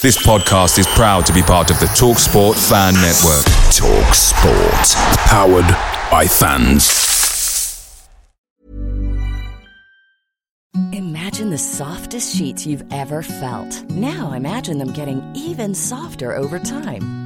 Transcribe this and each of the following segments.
This podcast is proud to be part of the TalkSport Fan Network. TalkSport. Powered by fans. Imagine the softest sheets you've ever felt. Now imagine them getting even softer over time.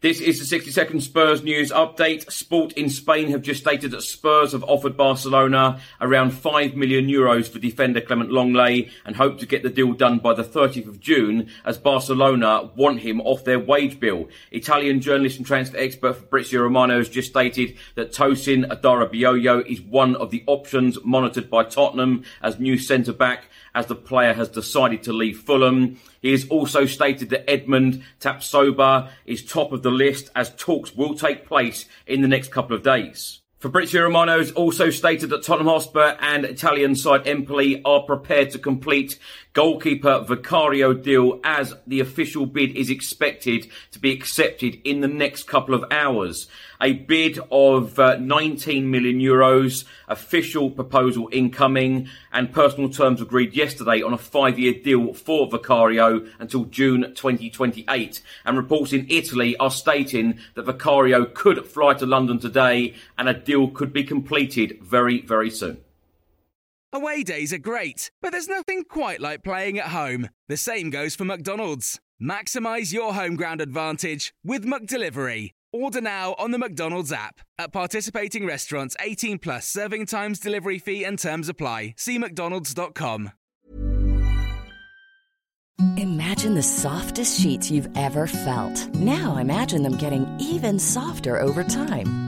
This is the 60 second Spurs news update. Sport in Spain have just stated that Spurs have offered Barcelona around 5 million euros for defender Clement Lenglet and hope to get the deal done by the 30th of June as Barcelona want him off their wage bill. Italian journalist and transfer expert Fabrizio Romano has just stated that Tosin Adarabioyo is one of the options monitored by Tottenham as new centre back as the player has decided to leave Fulham. He has also stated that Edmond Tapsoba is top of the list as talks will take place in the next couple of days. Fabrizio Romano has also stated that Tottenham Hotspur and Italian side Empoli are prepared to complete goalkeeper Vicario deal as the official bid is expected to be accepted in the next couple of hours. A bid of uh, 19 million euros, official proposal incoming, and personal terms agreed yesterday on a five-year deal for Vicario until June 2028. And reports in Italy are stating that Vicario could fly to London today and a deal could be completed very, very soon. Away days are great, but there's nothing quite like playing at home. The same goes for McDonald's. Maximize your home ground advantage with McDelivery. Order now on the McDonald's app. At participating restaurants, 18 plus serving times, delivery fee, and terms apply. See McDonald's.com. Imagine the softest sheets you've ever felt. Now imagine them getting even softer over time.